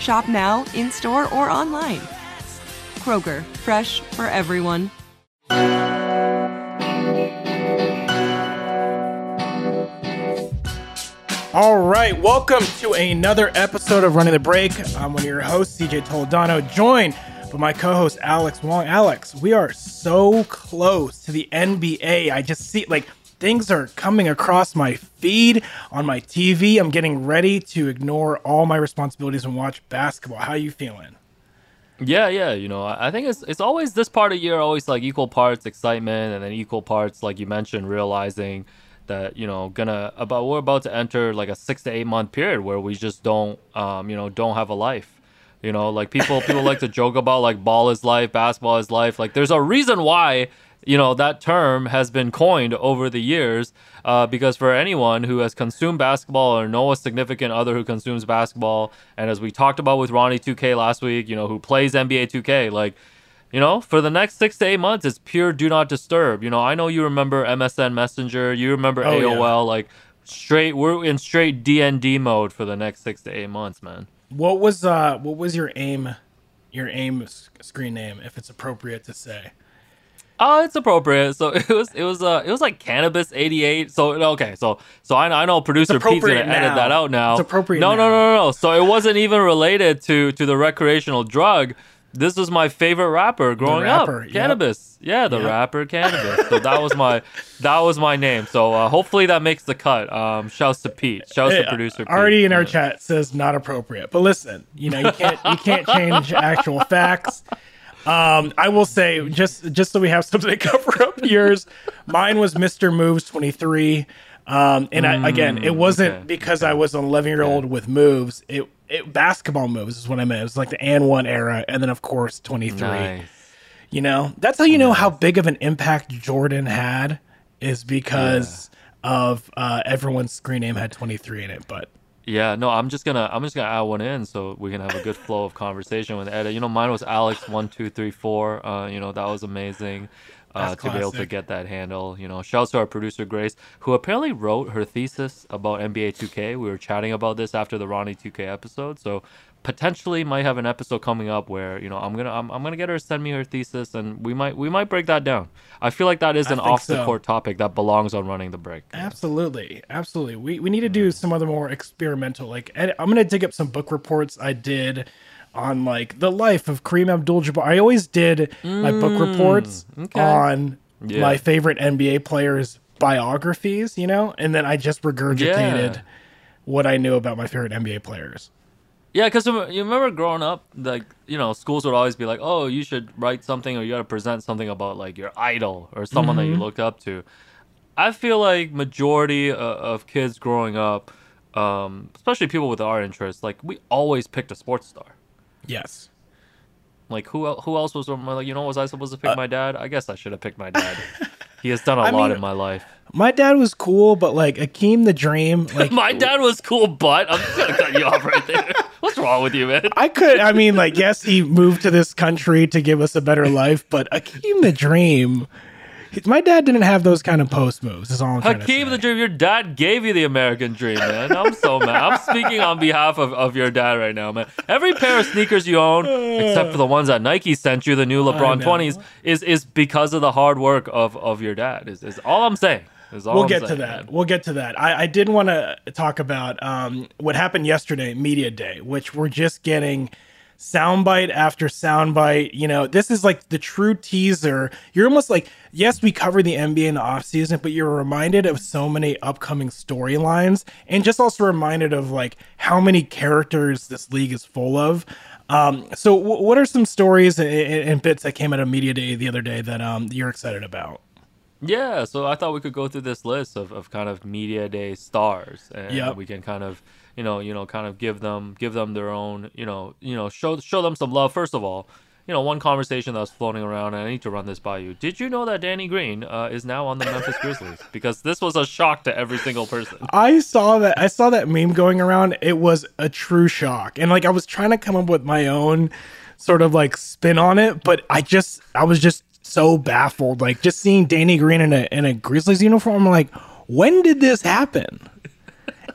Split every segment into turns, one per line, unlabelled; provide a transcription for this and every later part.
Shop now, in store, or online. Kroger, fresh for everyone.
All right, welcome to another episode of Running the Break. I'm one of your hosts, CJ Toledano, joined by my co-host Alex Wong. Alex, we are so close to the NBA. I just see like things are coming across my feed on my TV. I'm getting ready to ignore all my responsibilities and watch basketball. How you feeling?
Yeah, yeah, you know, I think it's it's always this part of year always like equal parts excitement and then equal parts like you mentioned realizing that you know gonna about we're about to enter like a six to eight month period where we just don't um you know don't have a life you know like people people like to joke about like ball is life basketball is life like there's a reason why you know that term has been coined over the years uh, because for anyone who has consumed basketball or know a significant other who consumes basketball and as we talked about with ronnie 2k last week you know who plays nba 2k like you know, for the next six to eight months, it's pure do not disturb. You know, I know you remember MSN Messenger, you remember oh, AOL, yeah. like straight. We're in straight DND mode for the next six to eight months, man.
What was uh, what was your aim, your aim screen name, if it's appropriate to say?
Oh, it's appropriate. So it was, it was, uh, it was like Canibus eighty eight. So okay, so so I, I know producer Pete's gonna now. edit that out now.
It's appropriate.
No,
now.
no, no, no, no. So it wasn't even related to to the recreational drug this was my favorite rapper growing rapper, up. Yep. Canibus. Yeah, the yep. rapper Canibus. So that was my that was my name. So uh, hopefully that makes the cut. Um, shouts to Pete. Shouts hey, to producer. Pete.
Already
Pete.
in our yeah. chat says not appropriate. But listen, you know you can't you can't change actual facts. Um, I will say just just so we have something to cover up yours. Mine was Mr. Moves twenty three. Um, and mm, I, again, it wasn't okay. because I was an 11 year old with moves. It it, basketball moves is what I meant. It was like the and one era, and then of course twenty three. Nice. You know, that's how you know how big of an impact Jordan had is because yeah. of uh, everyone's screen name had twenty three in it. But
yeah, no, I'm just gonna I'm just gonna add one in so we can have a good flow of conversation with Ed. You know, mine was Alex one two three four. Uh, you know, that was amazing uh, to be able to get that handle. You know, shouts to our producer Grace, who apparently wrote her thesis about NBA 2K. We were chatting about this after the Ronnie 2K episode, so potentially might have an episode coming up where you know I'm gonna I'm, I'm gonna get her to send me her thesis, and we might we might break that down. I feel like that is an off the so. court topic that belongs on running the break.
Absolutely, absolutely. We we need to do some other more experimental. Like I'm gonna dig up some book reports I did on like the life of Kareem Abdul-Jabbar. I always did mm, my book mm, reports okay. on yeah. my favorite NBA players' biographies, you know, and then I just regurgitated yeah. what I knew about my favorite NBA players.
Yeah, because you remember growing up, like you know, schools would always be like, "Oh, you should write something or you got to present something about like your idol or someone that you
Mm-hmm.
looked up to." I feel like majority of, of kids growing up, um, especially people with our interests, like we always picked a sports star.
Yes.
Like who el- who else was like you know was I supposed to pick my dad? I guess I should have picked my dad. he has done a
Uh,
lot
mean-
in my life.
My dad was cool, but like Akeem the Dream, like
My dad was cool, but I'm just gonna cut you off right there. What's wrong with you, man?
I could. I mean, like, yes, he moved to this country to give us a better life, but Akeem the Dream, my dad didn't have those kind of post moves. Is all I'm
Hakeem the Dream, your dad gave you the American dream, man. I'm so mad. I'm speaking on behalf of, of your dad right now, man. Every pair of sneakers you own, except for the ones that Nike sent you, the new LeBron 20s, is is because of the hard work of, of your dad. Is, is all I'm saying. Is all
We'll
I'm
get to that.
man.
We'll get to that. I, I did want to talk about um, what happened yesterday, Media Day, which we're just getting soundbite after soundbite. You know, this is like the true teaser. You're almost like, yes, we cover the NBA in the offseason, but you're reminded of so many upcoming storylines and just also reminded of like how many characters this league is full of. Um, so, w- what are some stories and, and bits that came out of Media Day the other day that um, you're excited about?
Yeah, so I thought we could go through this list of, of kind of media day stars, and
Yep.
we can kind of, you know, you know, kind of give them give them their own, you know, you know, show show them some love. First of all, you know, one conversation that was floating around, and I need to run this by you. Did you know that Danny Green uh, is now on the Memphis Grizzlies? Because this was a shock to every single person.
I saw that I saw that meme going around. It was a true shock. And like I was trying to come up with my own sort of like spin on it, but I just I was just so baffled. Like just seeing Danny Green in a in a Grizzlies uniform, I'm like, when did this happen?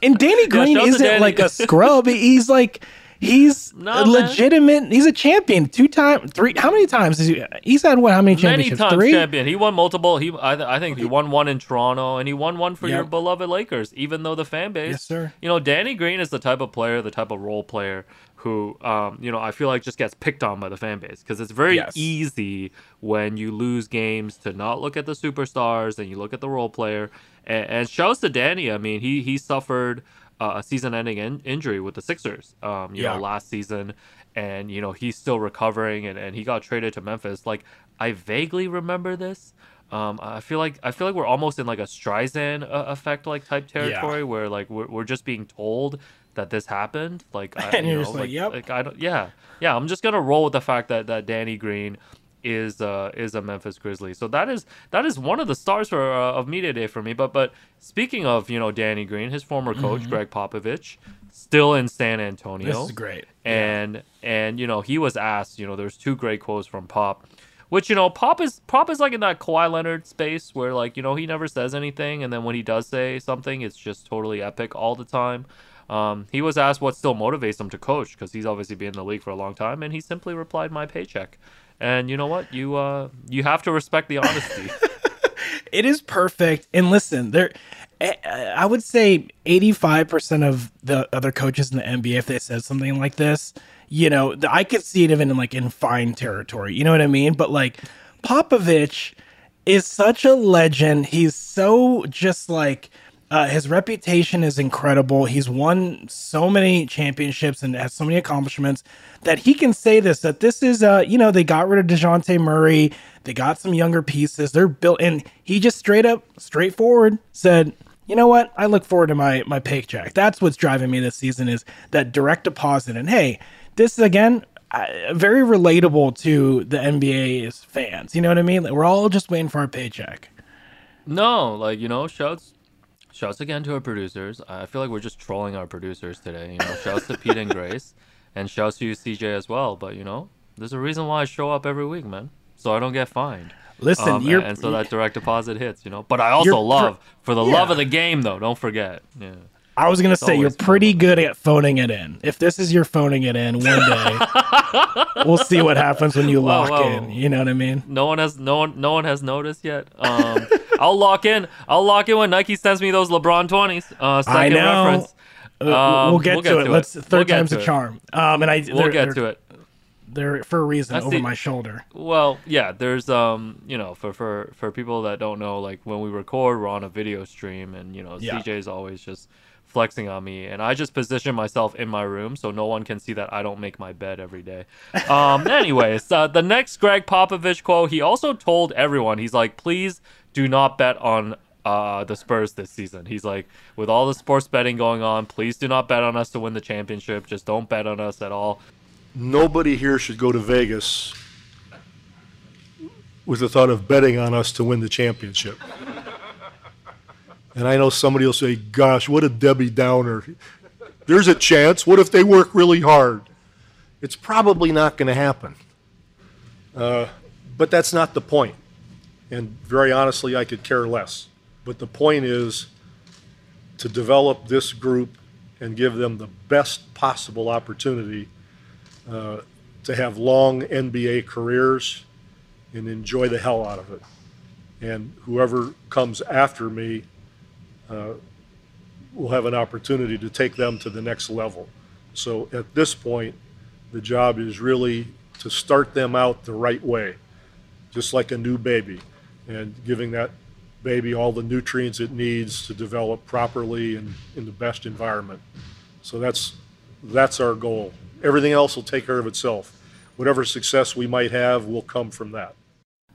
And Danny Green isn't
Danny.
like a scrub. He's like he's
No, man.
legitimate. He's a champion. Two time, three. How many times is he? He's had what? How many
Many
championships?
times
three.
champion. He won multiple. He I, I think he won one in Toronto, and he won one for your beloved Lakers. Even though the fan base,
Yes, sir.
You know, Danny Green is the type of player, the type of role player who, um, you know, I feel like just gets picked on by the fan base because it's very
Yes.
easy when you lose games to not look at the superstars and you look at the role player. And, and shouts to Danny. I mean, he he suffered uh, a season-ending in- injury with the Sixers. Um, you
Yeah.
know, last season, and you know he's still recovering, and, and he got traded to Memphis. Like I vaguely remember this. Um, I feel like I feel like we're almost in like a Streisand uh, effect like type territory where like we're, we're just being told that this happened. Like I,
And
you know,
just like, "Yep."
like I don't. Yeah, yeah. I'm just gonna roll with the fact that that Danny Green is uh is a Memphis Grizzly. So that is that is one of the stars for uh, of media day for me. But but speaking of you know Danny Green, his former coach Gregg Popovich, still in San Antonio.
Mm-hmm. This is great.
And and you know he was asked. You know there's two great quotes from Pop. Which you know, Pop is Pop is like in that Kawhi Leonard space where like you know he never says anything, and then when he does say something, it's just totally epic all the time. Um, he was asked what still motivates him to coach because he's obviously been in the league for a long time, and he simply replied, "My paycheck." And you know what? You uh, you have to respect the honesty.
it is perfect. And listen, there, eh, I would say eighty-five percent of the other coaches in the NBA, if they said something like this, you know, I could see it even in like in fine territory. You know what I mean? But like Popovich is such a legend. He's so just like. Uh, his reputation is incredible. He's won so many championships and has so many accomplishments that he can say this that this is, uh, you know, they got rid of Dejounte Murray. They got some younger pieces. They're built, and he just straight up, straightforward said, you know what? I look forward to my my paycheck. That's what's driving me this season is that direct deposit. And hey, this is again uh, very relatable to the NBA's fans. You know what I mean? Like, we're all just waiting for our paycheck.
no, like you know, shouts shouts again to our producers. I feel like we're just trolling our producers today. You know, shouts to Pete and Grace, and shouts to you, CJ, as well. But you know, there's a reason why I show up every week, man, so I don't get fined.
Listen,
Um,
you're
and so that direct deposit hits, you know. But I also
pr-
love for the love of the game, though. Don't forget. Yeah.
I was gonna say you're pretty good at phoning it in. If this is your phoning it in one day, we'll see what happens when you
Whoa,
lock
whoa.
in. You know what I mean?
No one has no one no one has noticed yet. Um, I'll lock in. I'll lock in when Nike sends me those LeBron twenties. Uh, second
I know.
reference.
Uh,
Um,
we'll get to it. Let's third
We'll
time's a charm. Um, and I
We'll
they're,
get
they're,
to it.
They're for a reason
That's
over
the-
my shoulder.
Well, yeah, there's um, you know, for for for people that don't know, like when we record, we're on a video stream, and you know,
Yeah.
CJ's always just flexing on me, and I just position myself in my room so no one can see that I don't make my bed every day. Um, anyways, uh, the next Gregg Popovich quote, he also told everyone, he's like, please do not bet on uh, the Spurs this season. He's like, with all the sports betting going on, please do not bet on us to win the championship. Just don't bet on us at all.
Nobody here should go to Vegas with the thought of betting on us to win the championship. And I know somebody will say, gosh, what a Debbie Downer. There's a chance. What if they work really hard? It's probably not going to happen. Uh, but that's not the point. And very honestly, I could care less. But the point is to develop this group and give them the best possible opportunity uh, to have long NBA careers and enjoy the hell out of it. And whoever comes after me uh, will have an opportunity to take them to the next level. So at this point, the job is really to start them out the right way, just like a new baby, and giving that baby all the nutrients it needs to develop properly and in the best environment. So that's that's our goal. Everything else will take care of itself. Whatever success we might have will come from that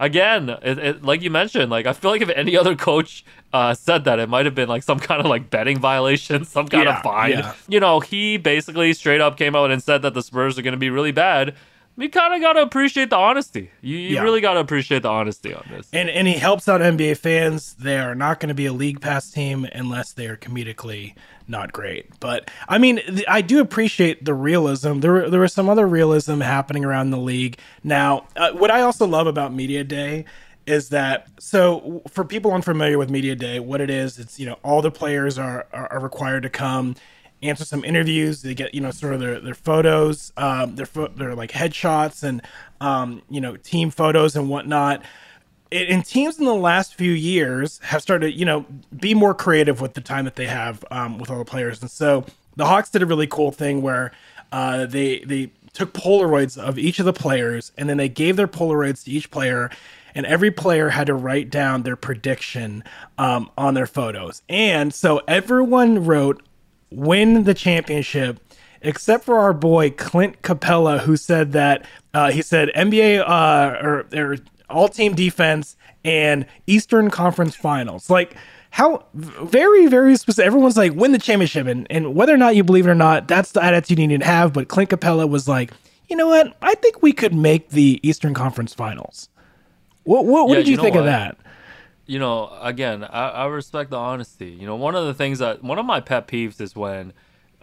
again, it, it, like you mentioned, like I feel like if any other coach uh, said that, it might have been like some kind of like betting violation, some kind yeah, of fine. Yeah. You know, he basically straight up came out and said that the Spurs are going to be really bad we kind of got to appreciate the honesty. You, you yeah. really got to appreciate the honesty on this.
And and he helps out NBA fans. They are not going to be a league pass team unless they are comedically not great. But I mean, I do appreciate the realism. There there was some other realism happening around the league. Now, uh, what I also love about media day is that so for people unfamiliar with media day, what it is, it's you know all the players are, are, are required to come answer some interviews. They get you know sort of their their photos, um, their fo- their like headshots and um, you know team photos and whatnot. It, and teams in the last few years have started you know be more creative with the time that they have um, with all the players. And so the Hawks did a really cool thing where uh, they they took Polaroids of each of the players and then they gave their Polaroids to each player and every player had to write down their prediction um, on their photos. And so everyone wrote win the championship, except for our boy Clint Capela, who said that uh, he said NBA uh, or, or all team defense and Eastern Conference Finals. Like, how very, very specific. Everyone's like, win the championship. And, and whether or not you believe it or not, that's the attitude you need to have. But Clint Capela was like, you know what? I think we could make the Eastern Conference Finals. What, what, what yeah, did you, you know think what? of that?
You know, again, I, I, respect the honesty. You know, one of the things that one of my pet peeves is when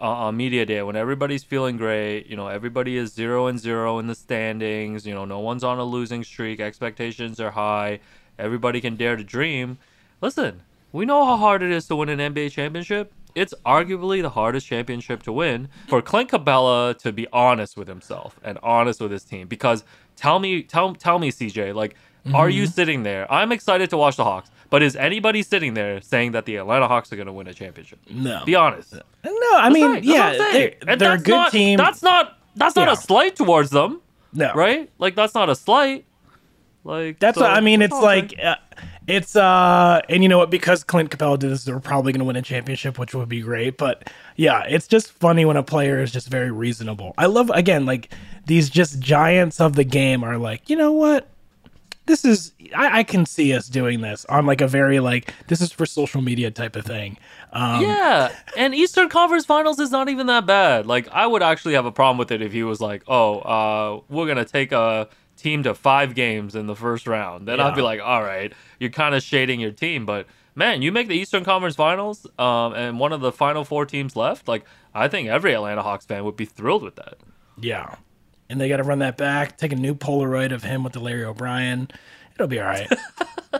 uh, on media day when everybody's feeling great, you know, everybody is zero and zero in the standings. You know, no one's on a losing streak. Expectations are high. Everybody can dare to dream. Listen, we know how hard it is to win an NBA championship. It's arguably the hardest championship to win for Clint Capela to be honest with himself and honest with his team. Because tell me, tell tell me, CJ, like Mm-hmm. Are you mm-hmm. sitting there? I'm excited to watch the Hawks, but is anybody sitting there saying that the Atlanta Hawks are going to win a championship?
No.
Be honest.
No, I that's mean, right. yeah, they're, they're a good
not,
team.
That's not that's not yeah. a slight towards them.
No.
Right? Like that's not a slight. Like
that's
so,
what, I mean. It's like uh, it's uh, and you know what? Because Clint Capela did this, they're probably going to win a championship, which would be great. But yeah, it's just funny when a player is just very reasonable. I love again like these just giants of the game are like, you know what? This is I, I, can see us doing this on like a very like this is for social media type of thing.
Um, yeah, and Eastern Conference Finals is not even that bad. Like I would actually have a problem with it if he was like, "Oh, uh, we're gonna take a team to five games in the first round." Then yeah. I'd be like, "All right, you're kind of shading your team." But man, you make the Eastern Conference Finals, um, and one of the final four teams left. Like I think every Atlanta Hawks fan would be thrilled with that.
Yeah, and they got to run that back. Take a new Polaroid of him with the Larry O'Brien. It'll be all right.
be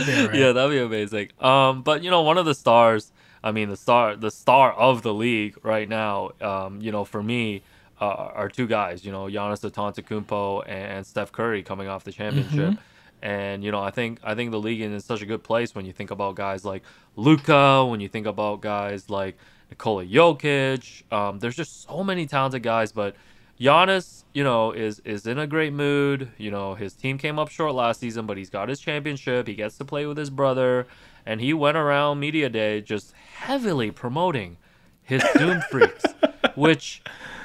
all right. Yeah, that'd be amazing. Um, but you know, one of the stars. I mean, the star, the star of the league right now. Um, you know, for me, uh, are two guys. You know, Giannis Antetokounmpo and, and Steph Curry coming off the championship. Mm-hmm. And you know, I think I think the league is in such a good place when you think about guys like Luka, when you think about guys like Nikola Jokic. Um, there's just so many talented guys, but Giannis, you know, is is in a great mood. You know, his team came up short last season, but he's got his championship. He gets to play with his brother, and he went around media day just heavily promoting his Zoom freaks, which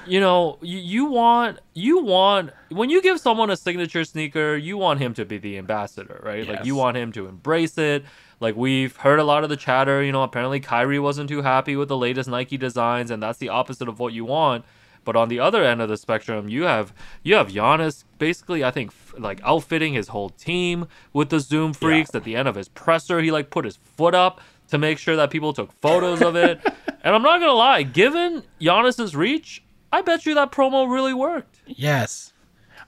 you know you, you want you want when you give someone a signature sneaker, you want him to be the ambassador, right? Like you want him to embrace it. Like we've heard a lot of the chatter, you know, apparently Kyrie wasn't too happy with the latest Nike designs, and that's the opposite of what you want. But on the other end of the spectrum, you have you have Giannis basically, I think, f- like outfitting his whole team with the Zoom freaks. At the end of his presser, he like put his foot up to make sure that people took photos of it. and I'm not gonna lie, given Giannis's reach, I bet you that promo really worked.
Yes.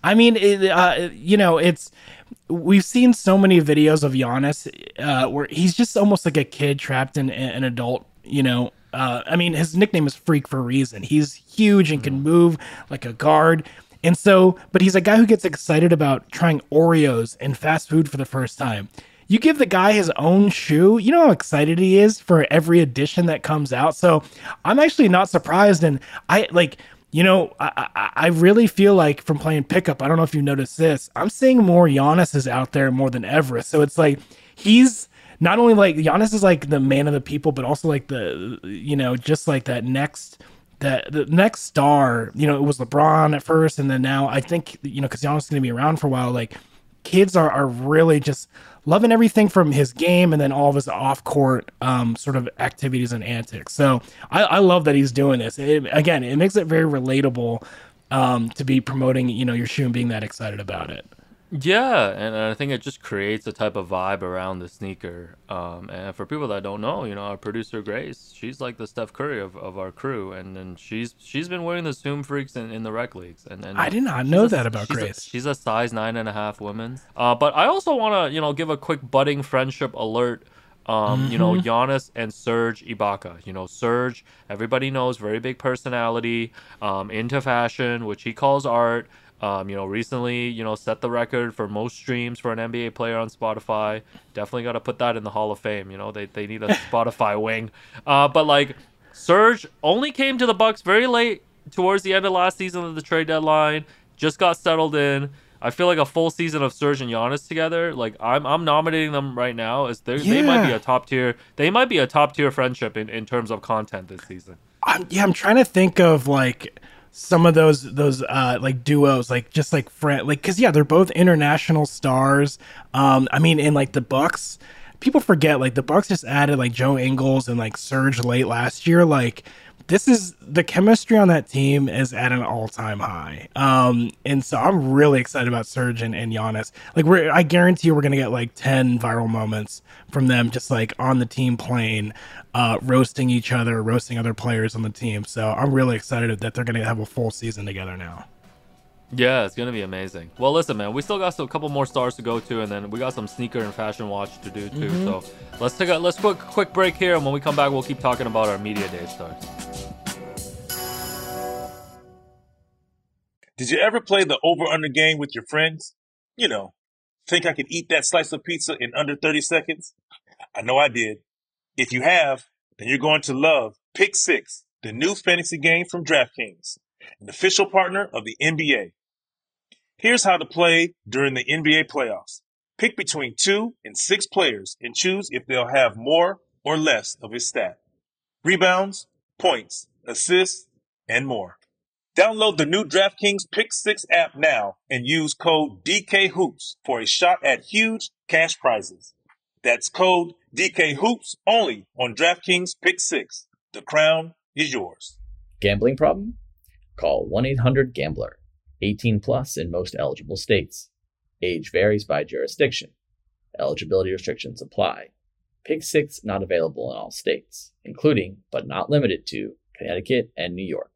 I mean, it, uh, you know, it's we've seen so many videos of Giannis uh, where he's just almost like a kid trapped in an adult. You know, uh, I mean, his nickname is Freak for a reason. He's huge and can move like a guard. And so, but he's a guy who gets excited about trying Oreos and fast food for the first time. You give the guy his own shoe, you know how excited he is for every edition that comes out. So I'm actually not surprised. And I like, you know, I, I, I really feel like from playing pickup, I don't know if you noticed this, I'm seeing more Giannis is out there more than ever. So it's like he's not only like Giannis is like the man of the people, but also like the, you know, just like that next that the next star, you know, it was LeBron at first, and then now I think you know because Giannis is going to be around for a while. Like kids are are really just loving everything from his game and then all of his off court um, sort of activities and antics. So I, I love that he's doing this. It, again, it makes it very relatable um, to be promoting you know your shoe and being that excited about it.
Yeah, and I think it just creates a type of vibe around the sneaker. Um, and for people that don't know, you know, our producer Grace, she's like the Steph Curry of, of our crew, and then she's she's been wearing the Zoom freaks in, in the rec leagues. And, and
I did not know
a-
that about
she's a-
Grace.
she's a size nine and a half woman. Uh, but I also want to you know give a quick budding friendship alert. Um, you know, Giannis and Serge Ibaka. You know, Serge, everybody knows, very big personality, um, into fashion, which he calls art. Um, you know, recently, you know, set the record for most streams for an NBA player on Spotify. Definitely got to put that in the Hall of Fame. You know, they, they need a Spotify wing. Uh, but like, Serge only came to the Bucks very late towards the end of last season of the trade deadline. Just got settled in. I feel like a full season of Serge and Giannis together. Like I'm, I'm nominating them right now as they they might be a top tier. They might be a top tier friendship in, in terms of content this season.
I'm, yeah, I'm trying to think of like some of those those uh like duos like just like friend like because yeah they're both international stars. Um i mean in like the bucks people forget like the bucks just added like joe ingles and like Serge late last year like this is the chemistry on that team is at an all-time high. Um and so i'm really excited about Serge and, and Giannis. like we're i guarantee we're gonna get like 10 viral moments from them just like on the team plane uh roasting each other roasting other players on the team. So i'm really excited that they're gonna have a full season together now
Yeah, it's gonna be amazing. Well, listen, man, we still got some, a couple more stars to go to, and then we got some sneaker and fashion watch to do too. Mm-hmm. So let's take a let's quick quick break here, and when we come back, we'll keep talking about our media day stars.
Did you ever play the over under game with your friends? You know, think I could eat that slice of pizza in under 30 seconds? I know I did. If you have, then you're going to love Pick Six, the new fantasy game from DraftKings, an official partner of the NBA. Here's how to play during the NBA playoffs. Pick between two and six players and choose if they'll have more or less of his stat. Rebounds, points, assists, and more. Download the new DraftKings Pick 6 app now and use code DKHOOPS for a shot at huge cash prizes. That's code DKHOOPS only on DraftKings Pick 6. The crown is yours.
Gambling problem? Call 1 800 Gambler. 18 plus in most eligible states. Age varies by jurisdiction. Eligibility restrictions apply. Pick 6 not available in all states, including, but not limited to, Connecticut and New York.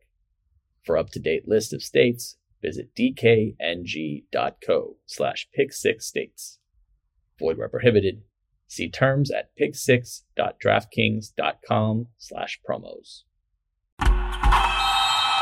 For up-to-date list of states, visit dkng.co slash pick6states. Void where prohibited. See terms at pick6.draftkings.com slash promos.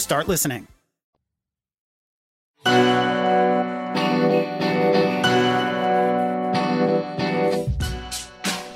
start listening.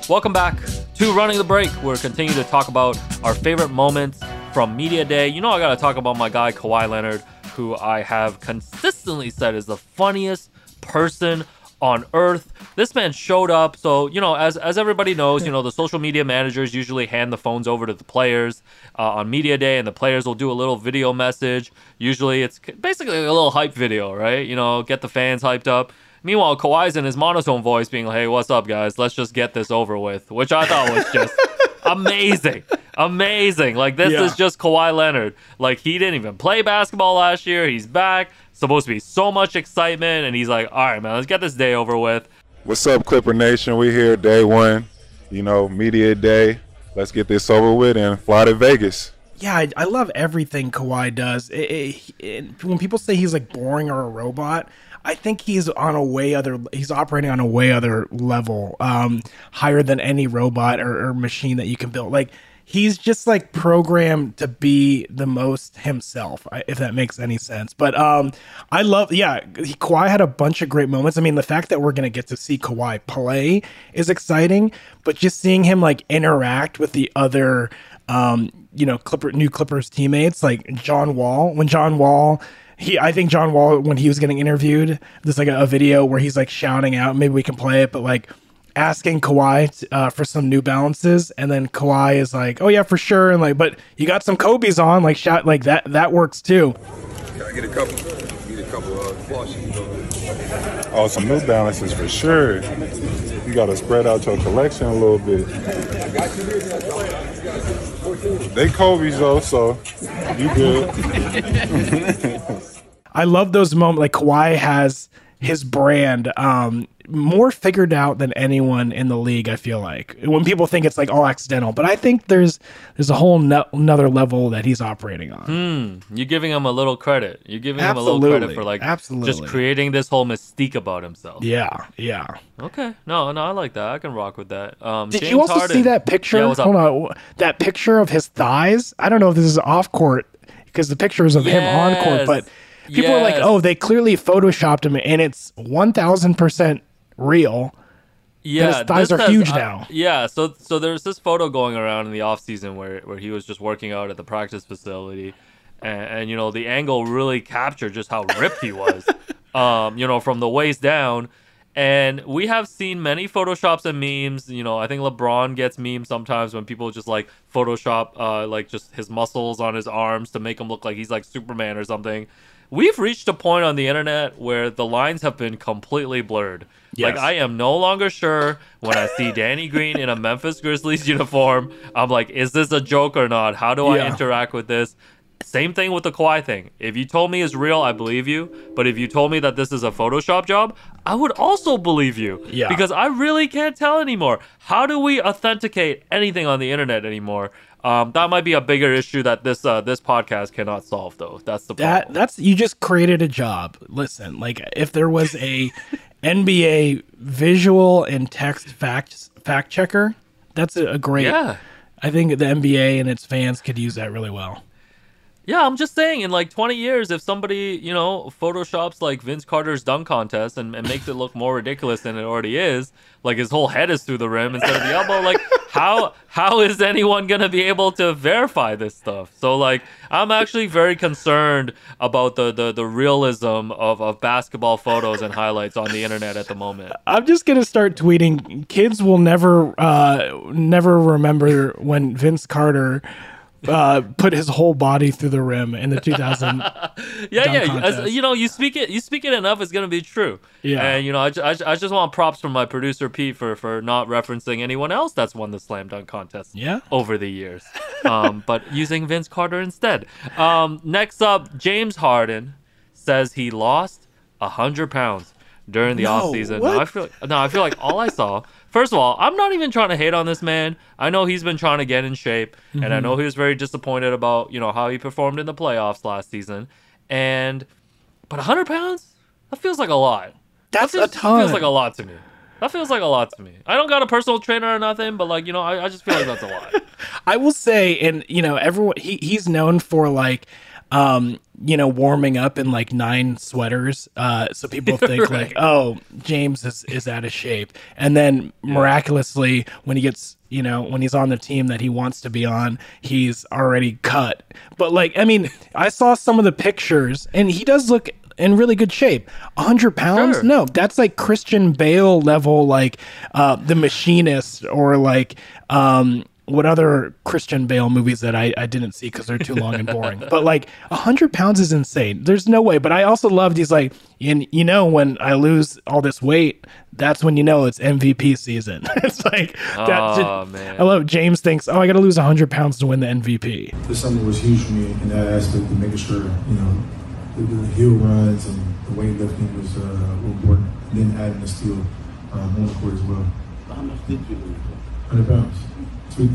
Welcome back to Running the Break. We're continuing to talk about our favorite moments from Media Day. You know, I got to talk about my guy, Kawhi Leonard, who I have consistently said is the funniest person on earth. This man showed up. So, you know, as, as everybody knows, you know, the social media managers usually hand the phones over to the players uh, on Media Day, and the players will do a little video message. Usually it's basically a little hype video, right? You know, get the fans hyped up. Meanwhile, Kawhi's in his monotone voice being like, hey, what's up, guys? Let's just get this over with, which I thought was just amazing. Amazing. Like, this
Yeah.
is just Kawhi Leonard. Like, he didn't even play basketball last year. He's back. Supposed to be so much excitement. And he's like, all right, man, let's get this day over with.
What's up, Clipper Nation? We here day one, you know, media day. Let's get this over with and fly to Vegas.
Yeah, I, I love everything Kawhi does. It, it, it- when people say he's like boring or a robot, I think he's on a way other. He's operating on a way other level, um, higher than any robot or, or machine that you can build. Like he's just like programmed to be the most himself, if that makes any sense. But um, I love, yeah, Kawhi had a bunch of great moments. I mean, the fact that we're gonna get to see Kawhi play is exciting, but just seeing him like interact with the other, um, you know, Clipper new Clippers teammates like John Wall. When John Wall. He, I think John Wall, when he was getting interviewed, there's like a, a video where he's like shouting out. Maybe we can play it, but like asking Kawhi uh, for some New Balances, and then Kawhi is like, "Oh yeah, for sure," and like, but you got some Kobe's on, like shout like that. That works too.
Can I get a couple? Get a couple uh, floss sheets over there.
Oh, some New Balances for sure. You got to spread out your collection a little bit. They Kobe's though, so you good.
I love those moments. Like Kawhi has his brand um, more figured out than anyone in the league. I feel like when people think it's like all accidental, but I think there's there's a whole no- another level that he's operating on.
Hmm. You're giving him a little credit. You're giving him a little credit for like
Absolutely.
just creating this whole mystique about himself.
Yeah, yeah.
Okay. No, no, I like that. I can rock with that. Um,
Did
James
you also
Harden.
see that picture?
Yeah.
Hold on, that picture of his thighs. I don't know if this is off court because the picture is of him on court, but people are like, "Oh, they clearly photoshopped him," and it's one thousand percent real.
Yeah,
his thighs are
has-
huge
uh,
now.
yeah, so so there's this photo going around in the off season where where he was just working out at the practice facility, and, and you know the angle really captured just how ripped he was, um, you know from the waist down. And we have seen many photoshops and memes. You know, I think LeBron gets memes sometimes when people just like Photoshop, uh, like just his muscles on his arms to make him look like he's like Superman or something. We've reached a point on the internet where the lines have been completely blurred. Like I am no longer sure when I see Danny Green in a Memphis Grizzlies uniform. I'm like, is this a joke or not? How do I interact with this? Same thing with the Kawhi thing. If you told me it's real, I believe you. But if you told me that this is a Photoshop job, I would also believe you.
Yeah.
Because I really can't tell anymore. How do we authenticate anything on the internet anymore? Um, that might be a bigger issue that this uh, this podcast cannot solve, though. That's the problem.
That that's you just created a job. Listen, like if there was a NBA visual and text fact fact checker, that's a, a great.
Yeah.
I think the NBA and its fans could use that really well.
Yeah, I'm just saying, in like 20 years, if somebody, you know, photoshops like Vince Carter's dunk contest and, and makes it look more ridiculous than it already is, like his whole head is through the rim instead of the elbow, like how how is anyone gonna be able to verify this stuff? So like, I'm actually very concerned about the the, the realism of, of basketball photos and highlights on the internet at the moment.
I'm just gonna start tweeting. Kids will never, uh, never remember when Vince Carter uh, put his whole body through the rim in the 2000.
yeah, yeah. As, you know, you speak it, you speak it enough, it's gonna be true.
Yeah.
And you know, I, I, I just want props from my producer Pete for for not referencing anyone else that's won the slam dunk contest.
Yeah.
Over the years, um, but using Vince Carter instead. Um, next up, James Harden says he lost hundred pounds during the
No,
off season.
what?
I feel no, I feel like all I saw. First of all, I'm not even trying to hate on this man. I know he's been trying to get in shape, and I
Mhm.
know he was very disappointed about you know how he performed in the playoffs last season. And but 100 pounds, that feels like a lot.
That's
that feels,
a ton.
Feels like a lot to me. That feels like a lot to me. I don't got a personal trainer or nothing, but like you know, I, I just feel like that's a lot.
I will say, and you know, everyone he he's known for like, um, you know, warming up in like nine sweaters. Uh, so people think
Right.
like, oh, James is is out of shape, and then miraculously, when he gets, you know, when he's on the team that he wants to be on, he's already cut. But like, I mean, I saw some of the pictures, and he does look in really good shape. 100 pounds?
Sure.
No, that's like Christian Bale level, like uh, The Machinist, or like um, what other Christian Bale movies that I, I didn't see because they're too long and boring. But like 100 pounds is insane. There's no way. But I also loved he's like, and you know, when I lose all this weight, that's when you know it's MVP season. it's like, that,
Oh, man.
I love James thinks, oh, I got to lose 100 pounds to win the MVP.
This summer was huge for me in that aspect of making sure, you know, the, the hill runs and the weightlifting was uh, were important. And then adding the steel um, on the court as well. How much did you lose? 100 pounds. Sweet.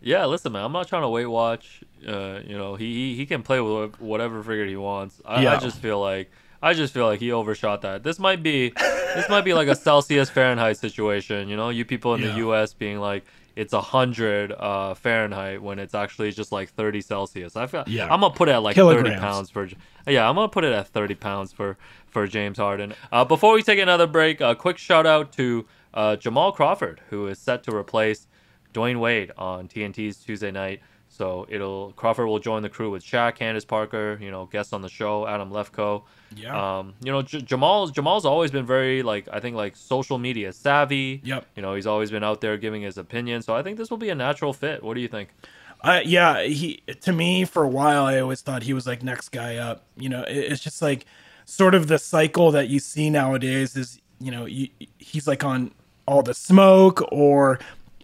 Yeah, listen, man. I'm not trying to weight watch. Uh, you know, he he, he can play with whatever figure he wants. I,
Yeah.
I just feel like I just feel like he overshot that. This might be this might be like a Celsius Fahrenheit situation. You know, you people in
Yeah.
the U.S. being like it's a hundred uh, Fahrenheit when it's actually just like 30 Celsius. I feel
Yeah.
I'm gonna put it at like 30 pounds for. Yeah, I'm gonna put it at 30 pounds for for James Harden. Uh, before we take another break, a quick shout out to uh, Jamal Crawford, who is set to replace Dwyane Wade on TNT's Tuesday night. So it'll Crawford will join the crew with Shaq, Candace Parker, you know, guests on the show, Adam Lefkoe.
Yeah.
Um, you know, J- Jamal's Jamal's always been very like I think like social media savvy.
Yep.
You know, he's always been out there giving his opinion. So I think this will be a natural fit. What do you think?
Uh, yeah, he to me for a while I always thought he was like next guy up. You know, it, it's just like sort of the cycle that you see nowadays is you know you, he's like on all the smoke or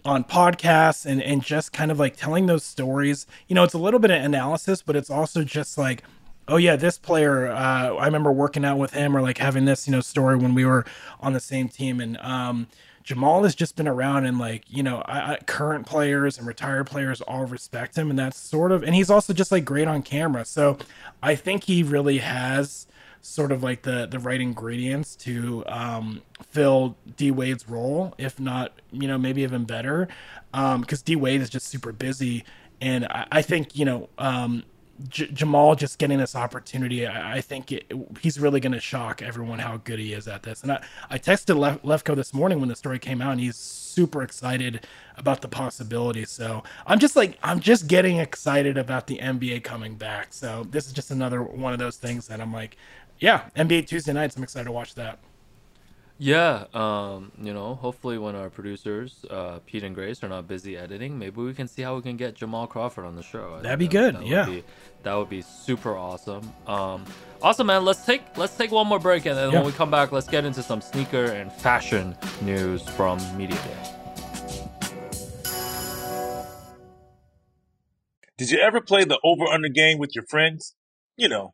on podcasts and and just kind of like telling those stories. You know, it's a little bit of analysis, but it's also just like oh yeah this player uh, i remember working out with him or like having this you know story when we were on the same team and um Jamal has just been around and like you know I, I, current players and retired players all respect him and that's sort of and he's also just like great on camera so I think he really has sort of like the the right ingredients to um, fill D Wade's role if not you know maybe even better because D Wade is just super busy and I, I think you know um, J- Jamal just getting this opportunity, I, I think it, he's really going to shock everyone how good he is at this. And I, I texted Lef- Lefkoe this morning when the story came out, and he's super excited about the possibility. So I'm just like, I'm just getting excited about the NBA coming back. So this is just another one of those things that I'm like, yeah, NBA Tuesday nights, I'm excited to watch that.
Yeah, um, you know, hopefully when our producers, uh, Pete and Grace, are not busy editing, maybe we can see how we can get Jamal Crawford on the show. I
That'd
think
be good,
Would
yeah.
be, that would be super awesome. Um, awesome, man. Let's take let's take one more break, and then
Yeah.
when we come back, let's get into some sneaker and fashion news from Media Day.
Did you ever play the over under game with your friends? You know,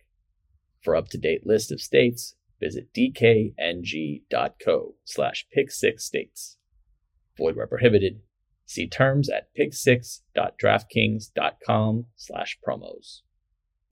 For up-to-date list of states, visit dkng.co slash pick6states. Void where prohibited. See terms at pick6.draftkings.com slash promos.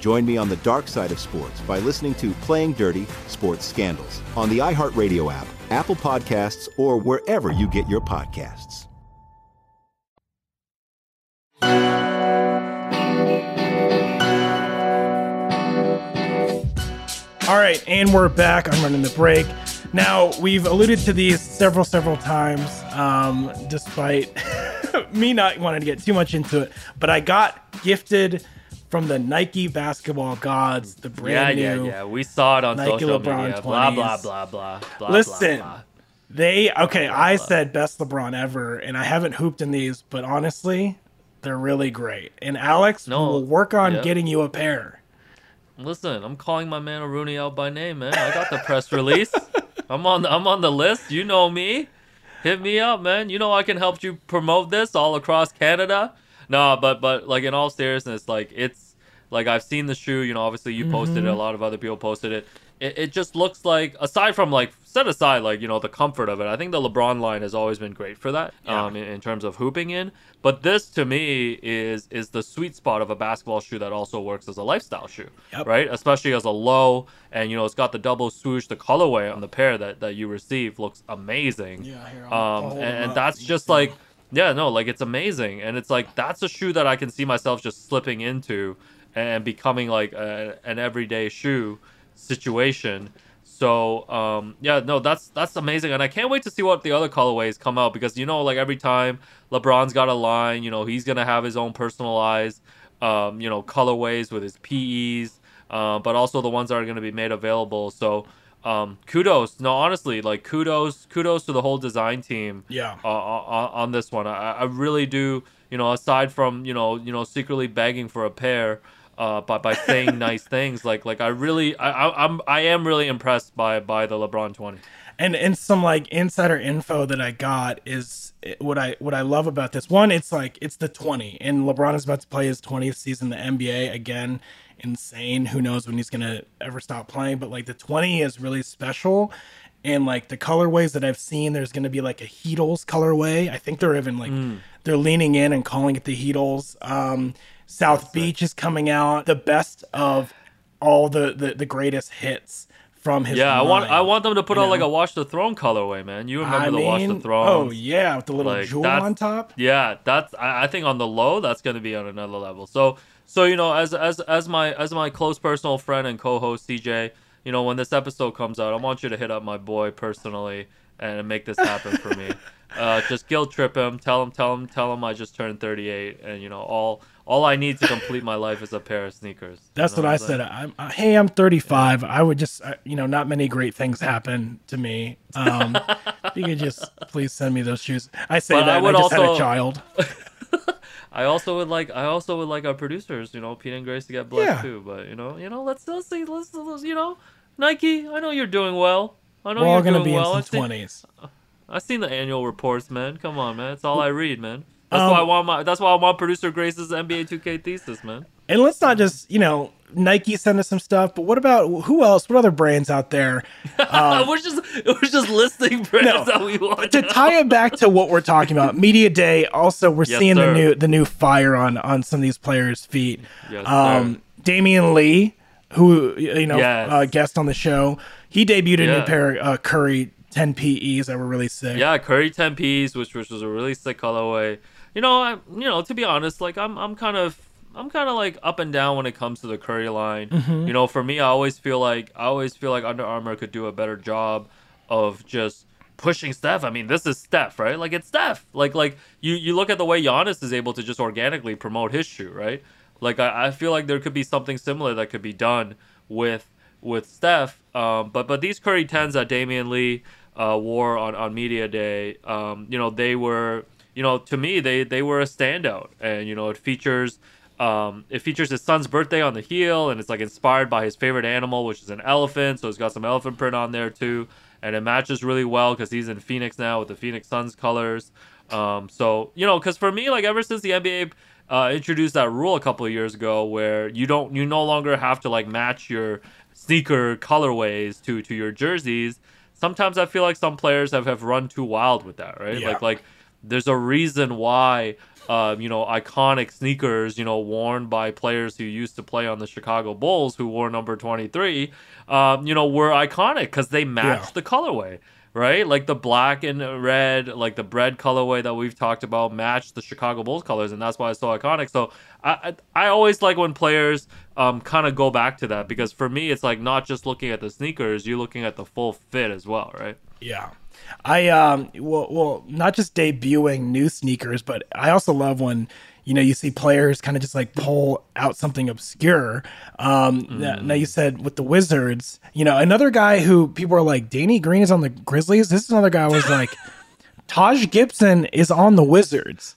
Join me on the dark side of sports by listening to Playing Dirty Sports Scandals on the iHeartRadio app, Apple Podcasts, or wherever you get your podcasts.
All right, and we're back. I'm running the break. Now, we've alluded to these several, several times, um, despite me not wanting to get too much into it. But I got gifted from the Nike basketball gods the brand
yeah,
new
yeah. We saw it on
Nike
social
LeBron
media. Blah
20s.
blah blah blah blah.
Listen,
blah, blah.
they okay. I said best LeBron ever, and I haven't hooped in these, but honestly, they're really great. And Alex
No,
will work on
yeah.
getting you a pair.
Listen, I'm calling my man Rooney out by name, man. I got the press release. I'm on. I'm on the list. You know me. Hit me up, man. You know I can help you promote this all across Canada. No, but but like in all seriousness, like it's like I've seen the shoe. You know, obviously you posted it. A
Mhm.
lot of other people posted it. It, it just looks like aside from like set aside like you know the comfort of it. I think the LeBron line has always been great for that. Um, in, in terms of hooping in. But this to me is is the sweet spot of a basketball shoe that also works as a lifestyle shoe, right? Especially as a low, and you know it's got the double swoosh. The colorway on the pair that that you receive looks amazing.
Yeah, here, I'll- I'll
um, and, and that's just like yeah, no, like it's amazing, and it's like that's a shoe that I can see myself just slipping into and becoming like a, an everyday shoe situation. So um, yeah, no, that's that's amazing, and I can't wait to see what the other colorways come out because you know, like every time LeBron's got a line, you know, he's gonna have his own personalized, um, you know, colorways with his PEs, uh, but also the ones that are gonna be made available. So um, kudos, no, honestly, like kudos, kudos to the whole design team
Yeah.
uh, on, on this one. I, I really do. You know, aside from you know, you know, secretly begging for a pair, uh, by by saying nice things, like like I really, I, I I'm I am really impressed by by the LeBron twenty.
and and some like insider info that I got is what I what I love about this one. It's like it's the twenty, and LeBron is about to play his twentieth season in the NBA again. Insane. Who knows when he's gonna ever stop playing? But like the twenty is really special, and like the colorways that I've seen, there's gonna be like a Heatles colorway. I think they're even like
Mm.
they're leaning in and calling it the Heatles. Um, South Beach is coming out. The best of all the the, the greatest hits from his.
yeah, I want I want them to put
you
out like a Watch the Throne colorway, man. You remember
I
the Watch the Throne?
Oh yeah, with the little jewel on top.
Yeah, that's I, I think on the low that's going to be on another level. So so you know as as as my as my close personal friend and co-host CJ, you know when this episode comes out, I want you to hit up my boy personally and make this happen for me. Uh, just guilt trip him, tell him, tell him, tell him I just turned 38, and you know all all I need to complete my life is a pair of sneakers.
That's what I said. I'm, uh, hey, I'm 35. I would just, uh, you know, not many great things happen to me. Um, you could just please send me those shoes. I say
But
that.
I would
I just had a child.
I also would like I also would like our producers, you know, Pete and Grace to get blessed
Yeah.
too. But you know, you know, let's let's see, let's, let's you know, Nike. I know you're doing well. I know
We're all
you're
gonna
doing
be
well.
in
seen-
twenties.
I've seen the annual reports, man. Come on, man. It's all I read, man. That's
Um,
why I want my. That's why I want producer Grace's NBA 2K thesis, man.
And let's not just, you know, Nike send us some stuff, but what about who else? What other brands out there? Um,
we're just we're just listing brands
No.
that we want.
to tie it back to what we're talking about, media day. Also, we're
Yes,
seeing
sir.
the new the new fire on on some of these players' feet.
Yes,
um, Damion Lee, who you know,
Yes.
uh, guest on the show, he debuted a
Yeah.
new pair of uh, Curry 10 PEs that were really sick.
Yeah, Curry 10 Ps, which which was a really sick colorway. You know, I you know to be honest, like I'm I'm kind of I'm kind of like up and down when it comes to the Curry line.
Mhm.
You know, for me, I always feel like I always feel like Under Armour could do a better job of just pushing Steph. I mean, this is Steph, right? Like it's Steph. Like like you you look at the way Giannis is able to just organically promote his shoe, right? Like I, I feel like there could be something similar that could be done with with Steph. Um, but but these Curry tens that Damion Lee uh, wore on on media day, um, you know, they were you know to me they they were a standout, and you know it features. Um, it features his son's birthday on the heel, and it's like inspired by his favorite animal, which is an elephant. So it's got some elephant print on there too, and it matches really well because he's in Phoenix now with the Phoenix Suns colors. Um, so you know, because for me, like ever since the NBA uh, introduced that rule a couple of years ago, where you don't, you no longer have to like match your sneaker colorways to to your jerseys. Sometimes I feel like some players have have run too wild with that, right?
Yeah.
Like like there's a reason why uh, you know iconic sneakers you know worn by players who used to play on the Chicago Bulls who wore number 23 um, you know were iconic because they matched
Yeah.
the colorway right like the black and red like the bread colorway that we've talked about matched the Chicago Bulls colors and that's why it's so iconic so I I, I always like when players um, kind of go back to that because for me it's like not just looking at the sneakers you're looking at the full fit as well right
Yeah. I um well well not just debuting new sneakers, but I also love when you know you see players kind of just like pull out something obscure. Um now, now you said with the Wizards, you know, another guy who people are like Danny Green is on the Grizzlies. This is another guy was like Taj Gibson is on the Wizards.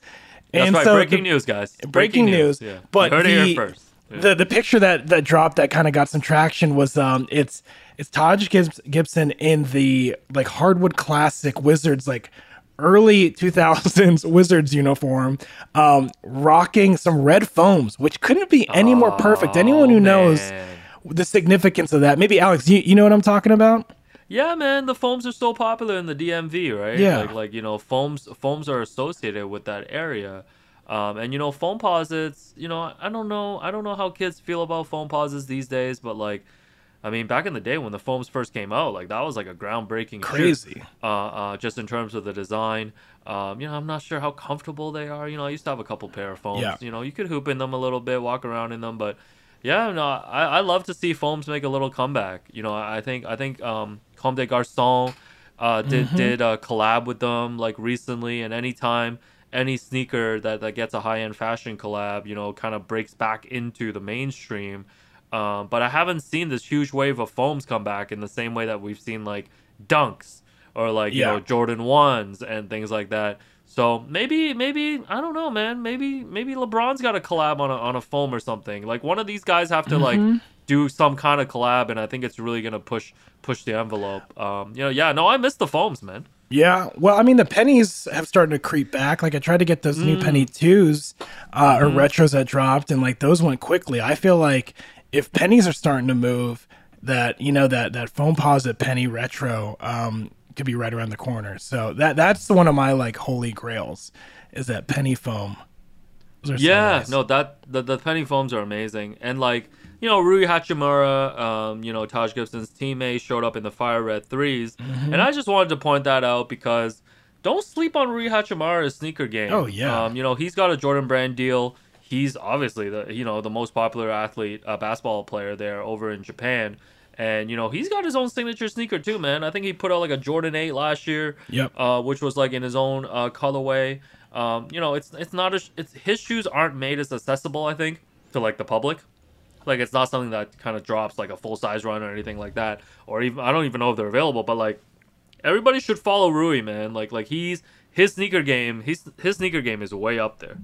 that's right
so
breaking
the-
news guys
breaking news.
yeah
But
you heard
the,
it here first Yeah.
the the picture that that dropped that kind of got some traction was um it's it's Taj Gibson in the like hardwood classic Wizards like early 2000s Wizards uniform um rocking some red foams which couldn't be any more perfect anyone who knows the significance of that maybe Alex you, you know what I'm talking about
Yeah, man, the foams are so popular in the DMV, right?
Yeah.
Like like, you know, foams foams are associated with that area. Um, and you know, Foamposites, you know, I don't know I don't know how kids feel about Foamposites these days, but like I mean, back in the day when the foams first came out, like that was like a groundbreaking
Crazy.
uh, uh, just in terms of the design. Um, you know, I'm not sure how comfortable they are. You know, I used to have a couple pair of foams.
Yeah.
You know, you could hoop in them a little bit, walk around in them, but yeah, no, I, I love to see foams make a little comeback. You know, I think I think um, Comme des Garçons uh, did
Mhm.
did a collab with them like recently, and anytime any sneaker that, that gets a high end fashion collab, you know, kind of breaks back into the mainstream. Um, but I haven't seen this huge wave of foams come back in the same way that we've seen like dunks or like you know Jordan ones and things like that. So maybe maybe I don't know, man. Maybe maybe LeBron's got a collab on a on a foam or something. Like one of these guys have to like
Mhm.
do some kind of collab, and I think it's really gonna push push the envelope. Um, you know, yeah, no, I miss the foams, man.
Yeah, well, I mean, the pennies have started to creep back. Like, I tried to get those new
Mm.
penny twos uh, or
Mhm.
retros that dropped, and like those went quickly. I feel like if pennies are starting to move, that you know that that Foamposite penny retro um, could be right around the corner. So that that's one of my like holy grails is that penny foam. Are so
yeah,
nice.
no, that the, the penny foams are amazing, and like you know, Rui Hachimura, um, you know, Taj Gibson's teammate showed up in the fire red 3s
Mhm.
and I just wanted to point that out because don't sleep on Rui Hachimura's sneaker game.
Oh, yeah.
um, you know, he's got a Jordan Brand deal. He's obviously the you know the most popular athlete, uh, basketball player there over in Japan. And you know he's got his own signature sneaker too, man. I think he put out like a Jordan Eight last year,
Yep.
uh, which was like in his own uh, colorway. Um, you know, it's it's not a, it's his shoes aren't made as accessible, I think, to like the public. Like it's not something that kind of drops like a full size run or anything like that, or even I don't even know if they're available. But like everybody should follow Rui, man. Like like he's his sneaker game, he's his sneaker game is way up there.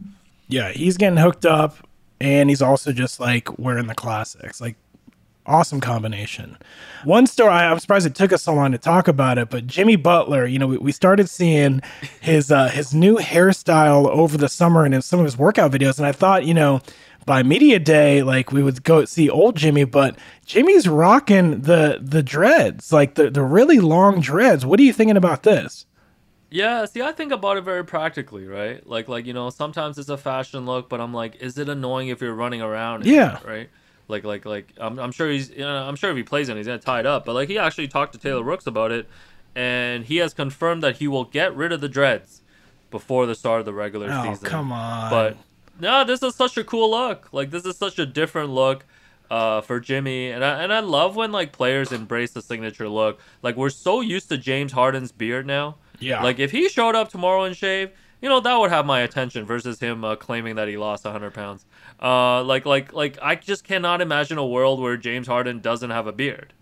Yeah, he's getting hooked up, and he's also just like wearing the classics. Like Awesome combination. One story, I'm surprised it took us so long to talk about it, but Jimmy Butler, you know, we, we started seeing his uh, his new hairstyle over the summer and in some of his workout videos. And I thought, you know, by media day, like we would go see old Jimmy, but Jimmy's rocking the the dreads, like the, the really long dreads. What are you thinking about this?
Yeah, see, I think about it very practically, right? Like, like you know, sometimes it's a fashion look, but I'm like, is it annoying if you're running around?
Yeah.
it, right. Like, like, like, I'm, I'm sure he's, you know, I'm sure if he plays it, he's gonna tie it up. But like, he actually talked to Taylor Rooks about it, and he has confirmed that he will get rid of the dreads before the start of the regular
Oh,
season.
come on.
But no, this is such a cool look. Like, this is such a different look. Uh, for Jimmy, and I and I love when like players embrace the signature look. Like we're so used to James Harden's beard now,
Yeah.
like if he showed up tomorrow and shaved, you know that would have my attention versus him uh, claiming that he lost 100 pounds. Uh, like like like I just cannot imagine a world where James Harden doesn't have a beard,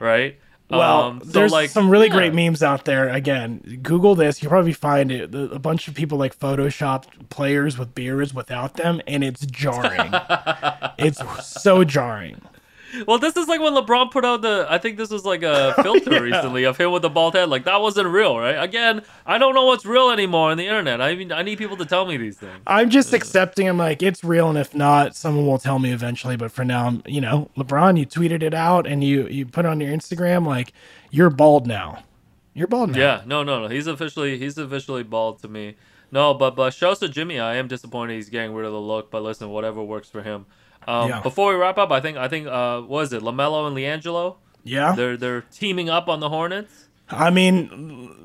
right?
Well,
Um, so,
there's
like,
some really
yeah.
great memes out there. Again, Google this. You'll probably find it. A bunch of people like photoshopped players with beards without them, and it's jarring. it's so jarring.
Well, this is like when LeBron put out the. I think this was like a oh, filter
Yeah.
recently of him with the bald head. Like that wasn't real, right? Again, I don't know what's real anymore on the internet. I mean, I need people to tell me these things.
I'm just accepting. I'm like, it's real, and if not, someone will tell me eventually. But for now, I'm, you know, LeBron, you tweeted it out and you you put it on your Instagram. Like, you're bald now. You're bald now.
Yeah, no, no, no. He's officially he's officially bald to me. No, but but shouts to Jimmy. I am disappointed he's getting rid of the look. But listen, whatever works for him. Um,
Yeah.
Before we wrap up, I think I think uh, what is it? LaMelo and LiAngelo.
Yeah.
They're they're teaming up on the Hornets.
I mean,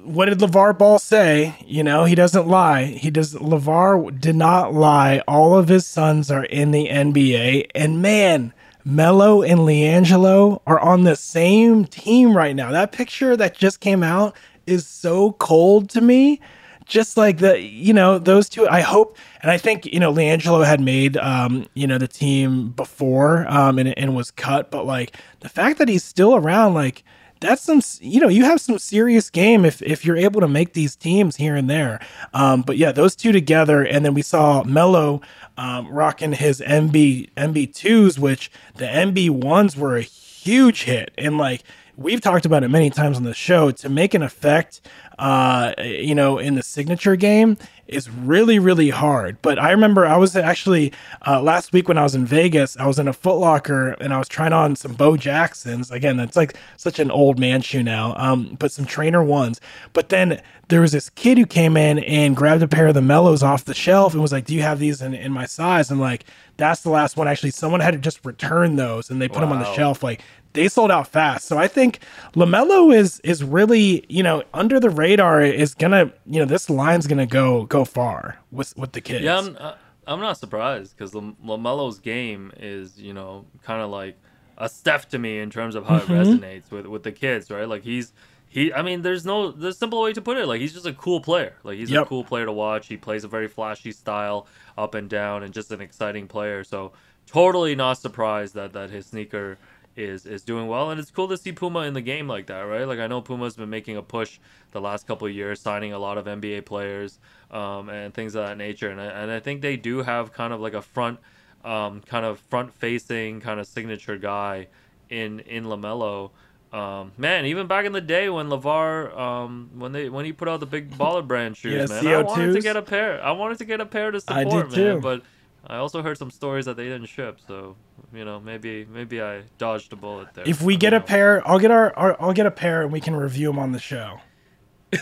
what did LeVar Ball say? You know, he doesn't lie. He does. LeVar did not lie. All of his sons are in the NBA. And man, Melo and LiAngelo are on the same team right now. That picture that just came out is so cold to me. Just like the, you know, those two, I hope, and I think, you know, LiAngelo had made, um, you know, the team before um, and, and was cut, but like the fact that he's still around, like, that's some you know you have some serious game if if you're able to make these teams here and there. Um but yeah those two together and then we saw Melo um rocking his mb mb2s which the mb1s were a huge hit. And like we've talked about it many times on the show to make an effect uh you know in the signature game is really really hard. But i remember i was actually uh last week when i was in vegas i was in a Footlocker and i was trying on some bo jacksons. Again that's like such an old man shoe now um but some trainer ones. But then there was this kid who came in and grabbed a pair of the mellows off the shelf and was like do you have these in, in my size? And like that's the last one. Actually someone had to just return those and they put them on the shelf like they sold out fast. So I think LaMelo is is really you know under the radar is gonna you know this line's gonna go go far with with the kids.
Yeah, I'm, uh, I'm not surprised because LaMelo's game is, you know, kind of like a Steph to me in terms of how
Mhm.
it resonates with with the kids, right? Like he's he. I mean, there's no there's simple way to put it. Like he's just a cool player. Like he's a cool player to watch. He plays a very flashy style, up and down, and just an exciting player. So totally not surprised that that his sneaker is is doing well and it's cool to see Puma in the game like that, right? Like I know Puma's been making a push the last couple of years, signing a lot of NBA players um, and things of that nature, and I, and I think they do have kind of like a front, um, kind of front facing kind of signature guy in in LaMelo. Um, man, even back in the day when LeVar, um, when they when he put out the big baller brand shoes,
Yeah,
man, I wanted to get a pair. I wanted to get a pair to support, man,
too.
but I also heard some stories that they didn't ship, so you know maybe maybe I dodged a bullet there.
If we get a pair, I'll get our, our I'll get a pair and we can review them on the show.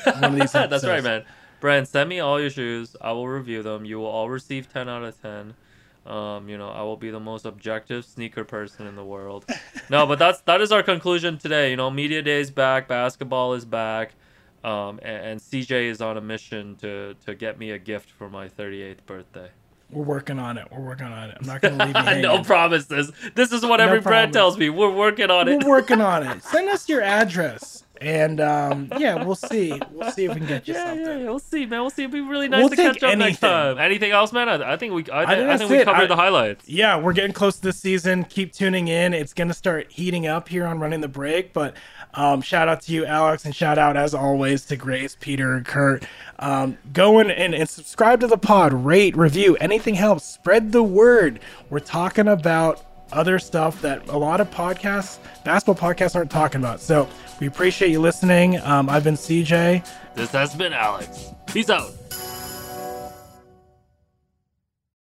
One of these
That's right, man. Brand, send me all your shoes. I will review them. You will all receive ten out of ten. Um, you know, I will be the most objective sneaker person in the world. no, but that's that is our conclusion today. You know, media day is back, basketball is back, um, and, and CJ is on a mission to to get me a gift for my 38th birthday.
We're working on it. We're working on it. I'm not gonna leave you hanging.
no promises. This is what
No
every
promise.
tells me. We're working on it.
We're working on it. Send us your address, and um, yeah, we'll see. We'll see if we can get you
Yeah,
something.
yeah, yeah, we'll see, man. We'll see. It'd be really nice
We'll
to catch up next time. Anything else, man? I, I think we, I,
I
think, I think we covered the highlights.
Yeah, we're getting close to the season. Keep tuning in. It's going to start heating up here on Running the Break. But um, shout out to you, Alex, and shout out, as always, to Grace, Peter, and Kurt. Um, go in and, and subscribe to the pod, rate, review. Anything helps. Spread the word. We're talking about other stuff that a lot of podcasts, basketball podcasts, aren't talking about. So we appreciate you listening. Um, I've been CJ.
This has been Alex. Peace out.